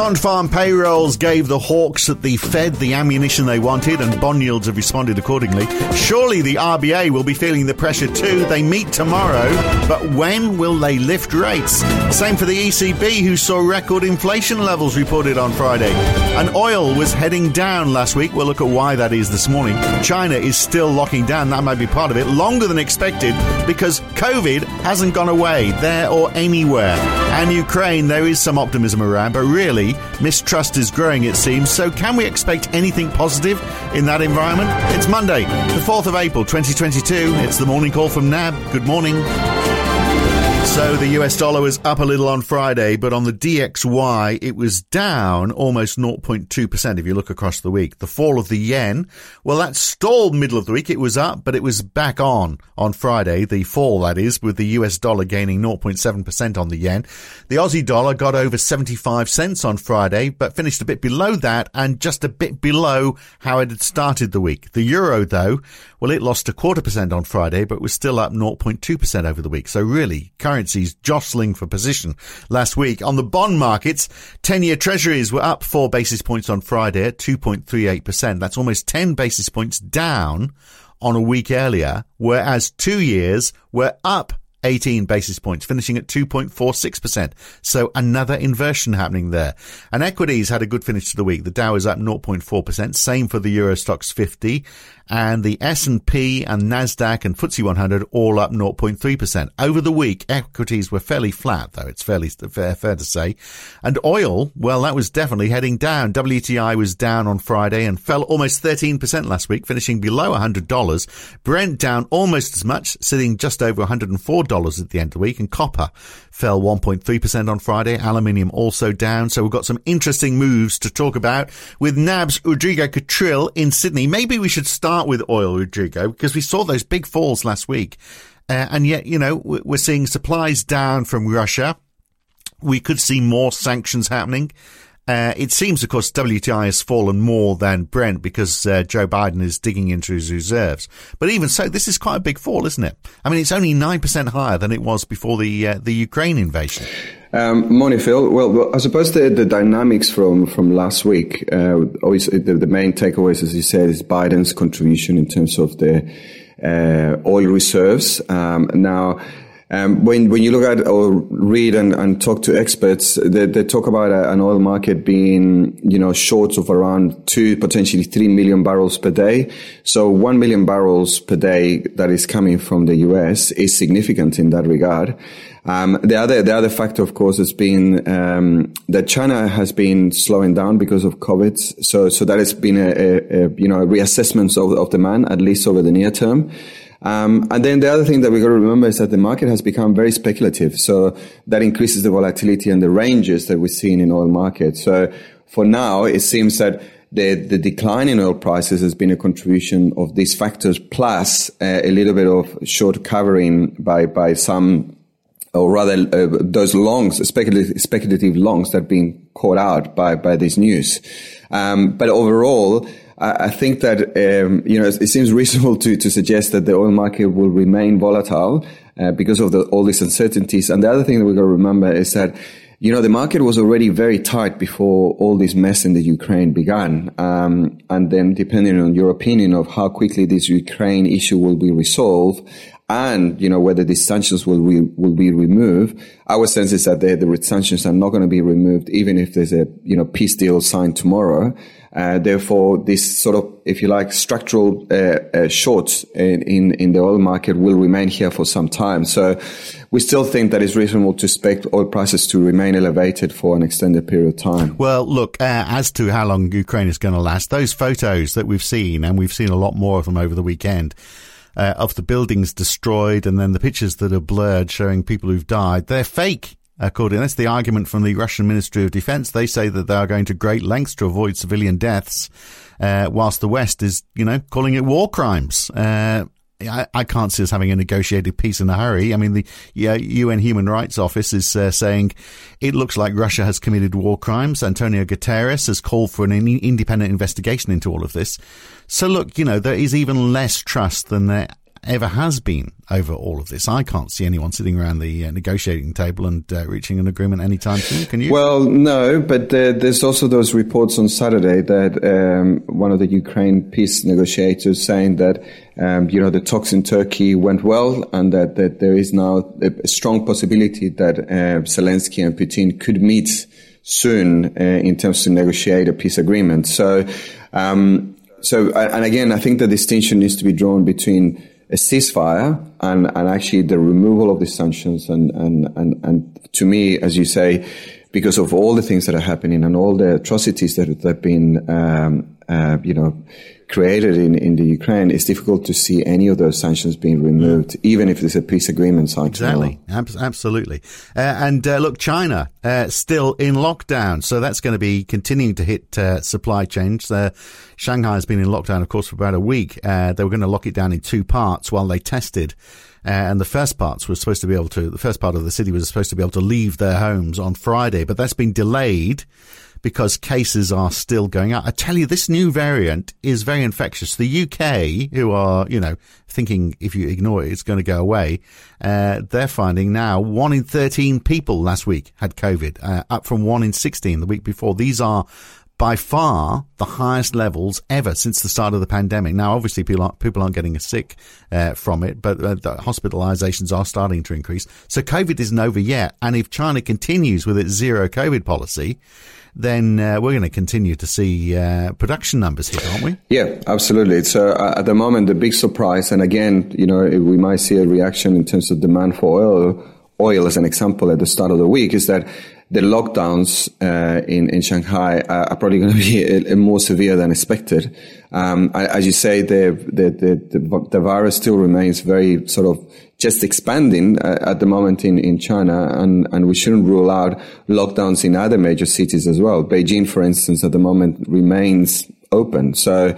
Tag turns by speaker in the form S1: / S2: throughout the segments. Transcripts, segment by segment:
S1: Non-farm payrolls gave the hawks at the Fed the ammunition they wanted, and bond yields have responded accordingly. Surely the RBA will be feeling the pressure too. They meet tomorrow, but when will they lift rates? Same for the ECB, who saw record inflation levels reported on Friday. And oil was heading down last week. We'll look at why that is this morning. China is still locking down. That might be part of it. Longer than expected because COVID hasn't gone away there or anywhere. And Ukraine, there is some optimism around, but really, mistrust is growing, it seems. So, can we expect anything positive in that environment? It's Monday, the 4th of April, 2022. It's the morning call from NAB. Good morning. So the US dollar was up a little on Friday, but on the DXY, it was down almost 0.2% if you look across the week. The fall of the yen, well, that stalled middle of the week. It was up, but it was back on on Friday. The fall, that is, with the US dollar gaining 0.7% on the yen. The Aussie dollar got over 75 cents on Friday, but finished a bit below that and just a bit below how it had started the week. The euro, though, well, it lost a quarter percent on Friday, but was still up 0.2% over the week. So really, currencies jostling for position last week. On the bond markets, 10 year treasuries were up four basis points on Friday at 2.38%. That's almost 10 basis points down on a week earlier, whereas two years were up 18 basis points, finishing at 2.46%. So another inversion happening there. And equities had a good finish to the week. The Dow is up 0.4%. Same for the Euro Stoxx 50 and the S&P and Nasdaq and FTSE 100 all up 0.3%. Over the week, equities were fairly flat, though it's fairly fair, fair to say. And oil, well, that was definitely heading down. WTI was down on Friday and fell almost 13% last week, finishing below $100. Brent down almost as much, sitting just over $104 at the end of the week. And copper fell 1.3% on Friday. Aluminium also down. So we've got some interesting moves to talk about with NAB's Rodrigo Catril in Sydney. Maybe we should start with oil, Rodrigo, because we saw those big falls last week. Uh, and yet, you know, we're seeing supplies down from Russia. We could see more sanctions happening. Uh, it seems, of course, WTI has fallen more than Brent because uh, Joe Biden is digging into his reserves. But even so, this is quite a big fall, isn't it? I mean, it's only 9% higher than it was before the uh, the Ukraine invasion.
S2: Um, morning, Phil. Well, I suppose the, the dynamics from, from last week, uh, obviously the, the main takeaways, as you said, is Biden's contribution in terms of the uh, oil reserves. Um, now, um, when when you look at or read and, and talk to experts, they, they talk about a, an oil market being you know shorts of around two potentially three million barrels per day. So one million barrels per day that is coming from the U.S. is significant in that regard. Um, the other the other factor, of course, has been um, that China has been slowing down because of COVID. So so that has been a, a, a you know reassessment of, of demand at least over the near term. Um, and then the other thing that we've got to remember is that the market has become very speculative. So that increases the volatility and the ranges that we're seeing in oil markets. So for now, it seems that the, the decline in oil prices has been a contribution of these factors plus uh, a little bit of short covering by, by some or rather uh, those longs, speculative, speculative longs that have been caught out by, by this news. Um, but overall, I think that um, you know it seems reasonable to to suggest that the oil market will remain volatile uh, because of the, all these uncertainties. And the other thing that we've got to remember is that you know the market was already very tight before all this mess in the Ukraine began. Um, and then, depending on your opinion of how quickly this Ukraine issue will be resolved, and you know whether these sanctions will be, will be removed. Our sense is that the, the sanctions are not going to be removed, even if there's a you know peace deal signed tomorrow. Uh, therefore, this sort of, if you like, structural uh, uh, shorts in, in, in the oil market will remain here for some time. So we still think that it's reasonable to expect oil prices to remain elevated for an extended period of time.
S1: Well, look, uh, as to how long Ukraine is going to last, those photos that we've seen, and we've seen a lot more of them over the weekend, uh, of the buildings destroyed and then the pictures that are blurred showing people who've died, they're fake according that's the argument from the Russian Ministry of Defense. They say that they are going to great lengths to avoid civilian deaths, uh, whilst the West is, you know, calling it war crimes. Uh, I, I, can't see us having a negotiated peace in a hurry. I mean, the yeah, UN Human Rights Office is uh, saying it looks like Russia has committed war crimes. Antonio Guterres has called for an in- independent investigation into all of this. So look, you know, there is even less trust than there ever has been over all of this. I can't see anyone sitting around the uh, negotiating table and uh, reaching an agreement anytime soon. Can you?
S2: Well, no, but there's also those reports on Saturday that um, one of the Ukraine peace negotiators saying that um, you know the talks in Turkey went well, and that, that there is now a strong possibility that uh, Zelensky and Putin could meet soon uh, in terms to negotiate a peace agreement. So. Um, so, and again, I think the distinction needs to be drawn between a ceasefire and, and actually the removal of the sanctions. And, and, and, and to me, as you say, because of all the things that are happening and all the atrocities that have been, um, uh, you know, created in, in the Ukraine, it's difficult to see any of those sanctions being removed, mm. even if there's a peace agreement signed.
S1: Exactly, Ab- absolutely. Uh, and uh, look, China uh, still in lockdown, so that's going to be continuing to hit uh, supply chains. Uh, Shanghai has been in lockdown, of course, for about a week. Uh, they were going to lock it down in two parts while they tested. and the first parts were supposed to be able to, the first part of the city was supposed to be able to leave their homes on Friday, but that's been delayed because cases are still going up. I tell you, this new variant is very infectious. The UK, who are, you know, thinking if you ignore it, it's going to go away, uh, they're finding now one in 13 people last week had COVID, uh, up from one in 16 the week before. These are by far the highest levels ever since the start of the pandemic. Now, obviously, people aren't, people aren't getting sick uh, from it, but uh, hospitalizations are starting to increase. So COVID isn't over yet. And if China continues with its zero COVID policy, then uh, we're going to continue to see uh, production numbers here, aren't we?
S2: Yeah, absolutely. So uh, at the moment, the big surprise, and again, you know, we might see a reaction in terms of demand for oil. Oil, as an example, at the start of the week, is that the lockdowns uh, in in Shanghai are, probably going to be a, a more severe than expected. Um, as you say, the, the the, the virus still remains very sort of just expanding uh, at the moment in, in China, and, and we shouldn't rule out lockdowns in other major cities as well. Beijing, for instance, at the moment remains open. So,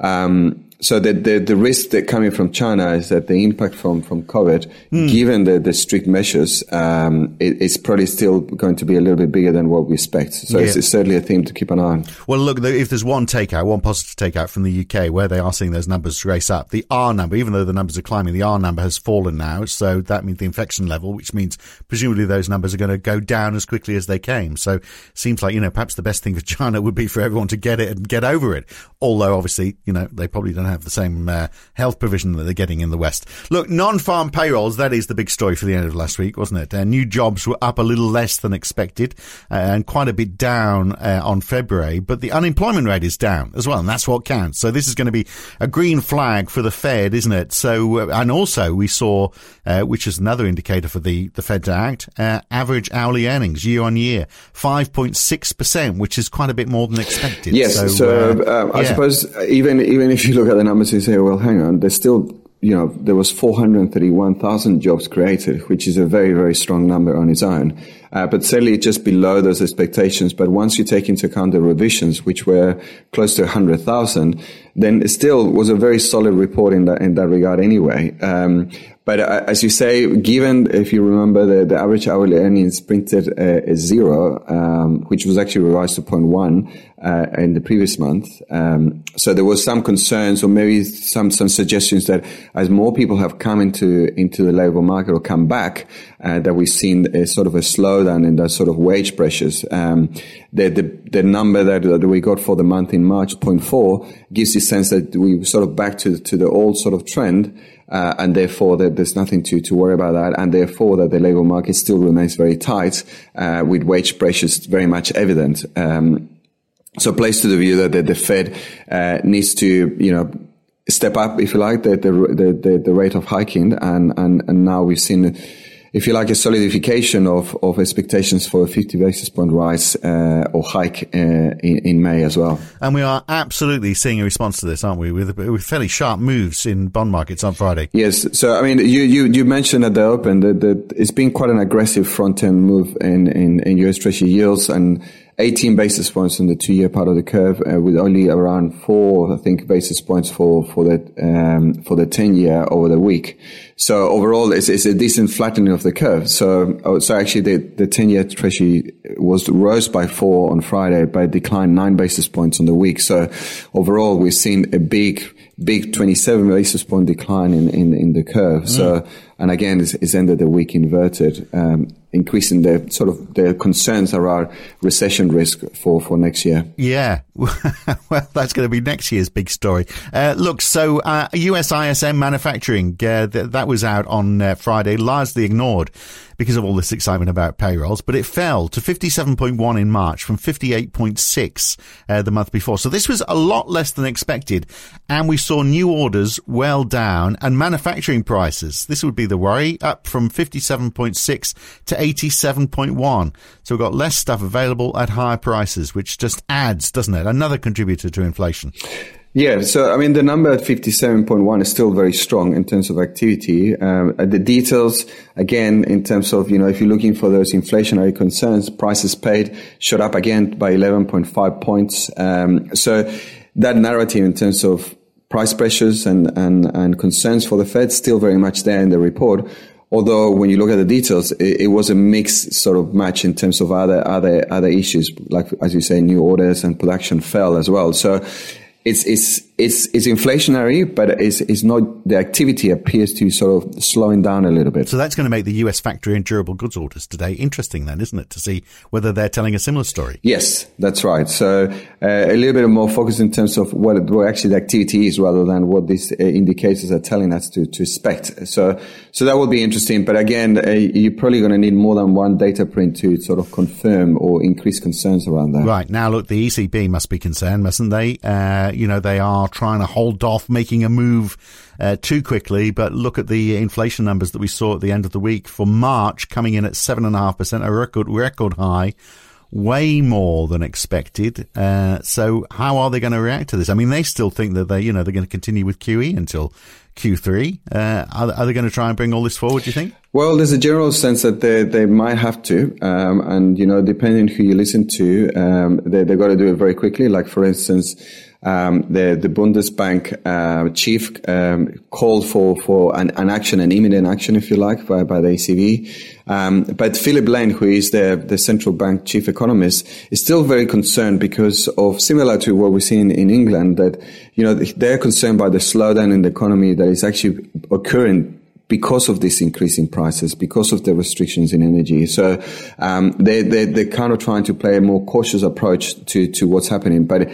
S2: um, so the, the, the risk that coming from China is that the impact from, from COVID, mm. given the, the strict measures, um, it, it's probably still going to be a little bit bigger than what we expect. So yeah. it's, it's, certainly a theme to keep an eye on.
S1: Well, look, if there's one takeout, one positive takeout from the UK where they are seeing those numbers race up, the R number, even though the numbers are climbing, the R number has fallen now. So that means the infection level, which means presumably those numbers are going to go down as quickly as they came. So it seems like, you know, perhaps the best thing for China would be for everyone to get it and get over it. Although obviously, you know, they probably don't have have the same uh, health provision that they're getting in the West. Look, non-farm payrolls, that is the big story for the end of last week, wasn't it? Uh, new jobs were up a little less than expected uh, and quite a bit down uh, on February, but the unemployment rate is down as well, and that's what counts. So this is going to be a green flag for the Fed, isn't it? So, uh, and also we saw, uh, which is another indicator for the, the Fed to act, average hourly earnings year on year, 5.6%, which is quite a bit more than expected.
S2: Yes. So, so I yeah. suppose even, even if you look at the numbers and say, well, hang on, there's still, you know, there was 431,000 jobs created, which is a very, very strong number on its own. Uh, but certainly just below those expectations. But once you take into account the revisions, which were close to 100,000, then it still was a very solid report in that, in that regard anyway. Um, but uh, as you say, given, if you remember, the, the average hourly earnings printed uh, zero, um, which was actually revised to 0.1 uh, in the previous month. Um, so there was some concerns or maybe some, some suggestions that as more people have come into, into the labor market or come back, uh, that we've seen a sort of a slowdown in the sort of wage pressures. Um, the, the, the number that, that we got for the month in March, 0.4, gives the sense that we sort of back to, to the old sort of trend. Uh, and therefore that there's nothing to, to worry about that, and therefore that the labor market still remains very tight, uh, with wage pressures very much evident. Um, so plays to the view that the, the Fed uh, needs to, you know, step up, if you like, the the the, the rate of hiking, and and and now we've seen if you like, a solidification of, of expectations for a 50 basis point rise uh, or hike uh, in, in, May as well.
S1: And we are absolutely seeing a response to this, aren't we? With, with fairly sharp moves in bond markets on Friday.
S2: Yes. So, I mean, you, you, you mentioned at the open that, that it's been quite an aggressive front end move in, in, in US Treasury yields and 18 basis points in the two-year part of the curve, uh, with only around four, I think, basis points for for the um, for the 10-year over the week. So overall, it's, it's a decent flattening of the curve. So oh, so actually, the the 10-year treasury was rose by four on Friday, but declined nine basis points on the week. So overall, we've seen a big big 27 basis point decline in, in, in the curve. Mm. So, and again, it's, it's ended the week inverted, um, increasing the sort of the concerns around recession risk for, for next year.
S1: Yeah. well, that's going to be next year's big story. Uh, look, so uh, US ISM manufacturing, uh, th- that was out on uh, Friday, largely ignored because of all this excitement about payrolls, but it fell to 57.1 in March from 58.6 uh, the month before. So this was a lot less than expected. And we saw new orders well down and manufacturing prices. This would be the worry up from 57.6 to 87.1. So we've got less stuff available at higher prices, which just adds, doesn't it? Another contributor to inflation.
S2: Yeah, so I mean, the number at 57.1 is still very strong in terms of activity. Um, the details, again, in terms of, you know, if you're looking for those inflationary concerns, prices paid shot up again by 11.5 points. Um, so that narrative in terms of price pressures and, and, and concerns for the Fed still very much there in the report. Although when you look at the details, it, it, was a mixed sort of match in terms of other other other issues, like as you say, new orders and production fell as well. So it's it's it's it's inflationary, but it's it's not the activity appears to sort of slowing down a little bit.
S1: So that's going to make the US factory and durable goods orders today interesting, then, isn't it, to see whether they're telling a similar story?
S2: Yes, that's right. So uh, a little bit more focus in terms of what, what actually the activity is, rather than what these uh, indicators are telling us to to expect. So so that will be interesting. But again, uh, you're probably going to need more than one data print to sort of confirm or increase concerns around that.
S1: Right now, look, the ECB must be concerned, mustn't they? Uh, you know, they are trying to hold off making a move uh, too quickly. But look at the inflation numbers that we saw at the end of the week for March, coming in at seven and a record record high. Way more than expected. Uh, so how are they going to react to this? I mean, they still think that they, you know, they're going to continue with QE until Q3. Uh, are, are, they going to try and bring all this forward, do you think?
S2: Well, there's a general sense that they, they might have to. Um, and, you know, depending who you listen to, um, they, they've got to do it very quickly. Like, for instance, um, the, the Bundesbank uh, chief um, called for, for an, an, action, an imminent action, if you like, by, by the ECB. Um, but Philip Lane, who is the, the central bank chief economist, is still very concerned because of similar to what we see in, in England, that you know they're concerned by the slowdown in the economy that is actually occurring because of this increase in prices, because of the restrictions in energy. So um, they, they, they're kind of trying to play a more cautious approach to, to what's happening. But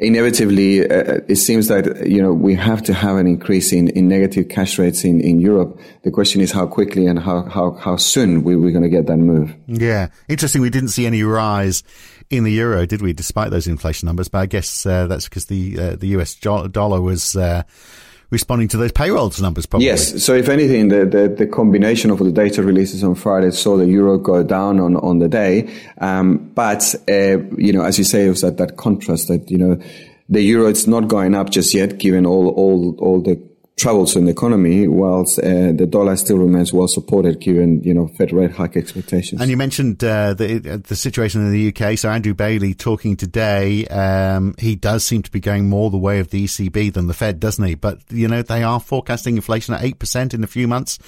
S2: inevitably, uh, it seems that you know we have to have an increase in, in negative cash rates in, in Europe. The question is how quickly and how how, how soon we, we're going to get that move.
S1: Yeah, interesting. We didn't see any rise in the euro, did we? Despite those inflation numbers, but I guess uh, that's because the uh, the US dollar was uh, responding to those payrolls numbers, probably.
S2: Yes. So if anything, the, the, the, combination of the data releases on Friday saw the euro go down on, on the day. Um, but, uh, you know, as you say, it was that, that contrast that, you know, the euro, it's not going up just yet, given all, all, all the troubles in the economy, whilst uh, the dollar still remains well supported given you know Fed rate hike expectations.
S1: And you mentioned uh, the the situation in the UK. So Andrew Bailey talking today, um, he does seem to be going more the way of the ECB than the Fed, doesn't he? But you know they are forecasting inflation at eight percent in a few months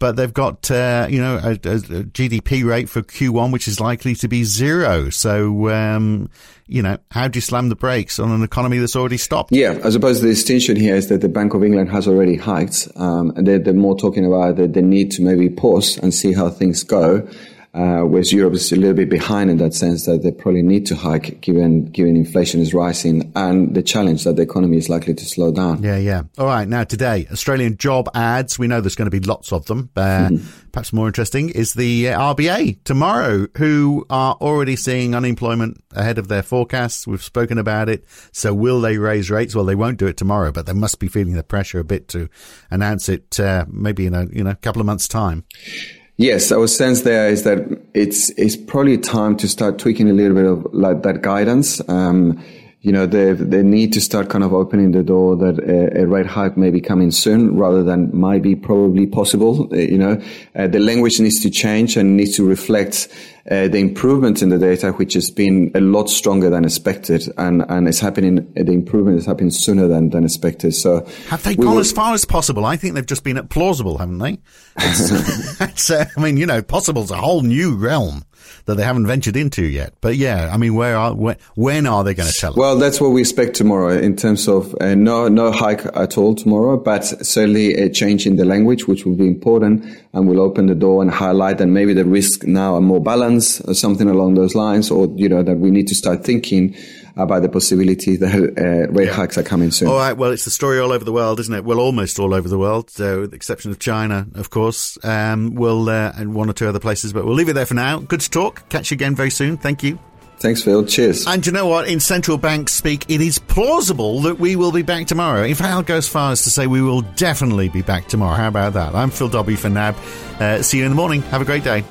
S1: but they've got uh, you know a, a, GDP rate for Q1 which is likely to be zero. So um, you know, how do you slam the brakes on an economy that's already stopped?
S2: Yeah, I suppose the distinction here is that the Bank of England has already hiked, um, and they're, they're, more talking about the, the need to maybe pause and see how things go uh, whereas Europe is a little bit behind in that sense that they probably need to hike given given inflation is rising and the challenge that the economy is likely to slow down.
S1: Yeah, yeah. All right. Now today, Australian job ads. We know there's going to be lots of them. Uh, mm-hmm. Perhaps more interesting is the uh, RBA tomorrow, who are already seeing unemployment ahead of their forecasts. We've spoken about it. So will they raise rates? Well, they won't do it tomorrow, but they must be feeling the pressure a bit to announce it uh, maybe in a you know couple of months' time.
S2: Yes, our sense there is that it's it's probably time to start tweaking a little bit of like that guidance. Um, you know, they they need to start kind of opening the door that a, a rate hike may be coming soon, rather than might be probably possible. Uh, you know, uh, the language needs to change and needs to reflect uh, the improvement in the data, which has been a lot stronger than expected, and and it's happening. The improvement is happening sooner than than expected. So
S1: have they gone will, as far as possible? I think they've just been at plausible, haven't they? It's, it's, uh, I mean, you know, possible is a whole new realm that they haven't ventured into yet. But yeah, I mean, where are where, when are they going to tell us?
S2: Well, that's what we expect tomorrow in terms of uh, no no hike at all tomorrow, but certainly a change in the language, which will be important and will open the door and highlight and maybe the risk now are more balanced or something along those lines, or you know that we need to start thinking about the possibility that uh, rate yeah. hikes are coming soon.
S1: All right. Well, it's the story all over the world, isn't it? Well, almost all over the world, so with the exception of China, of course. Um, we'll uh, and one or two other places, but we'll leave it there for now. Good to talk. Catch you again very soon. Thank you.
S2: Thanks, Phil. Cheers.
S1: And you know what? In central bank speak, it is plausible that we will be back tomorrow. In fact, I'll go as far as to say we will definitely be back tomorrow. How about that? I'm Phil Dobbie for NAB. Uh, see you in the morning. Have a great day.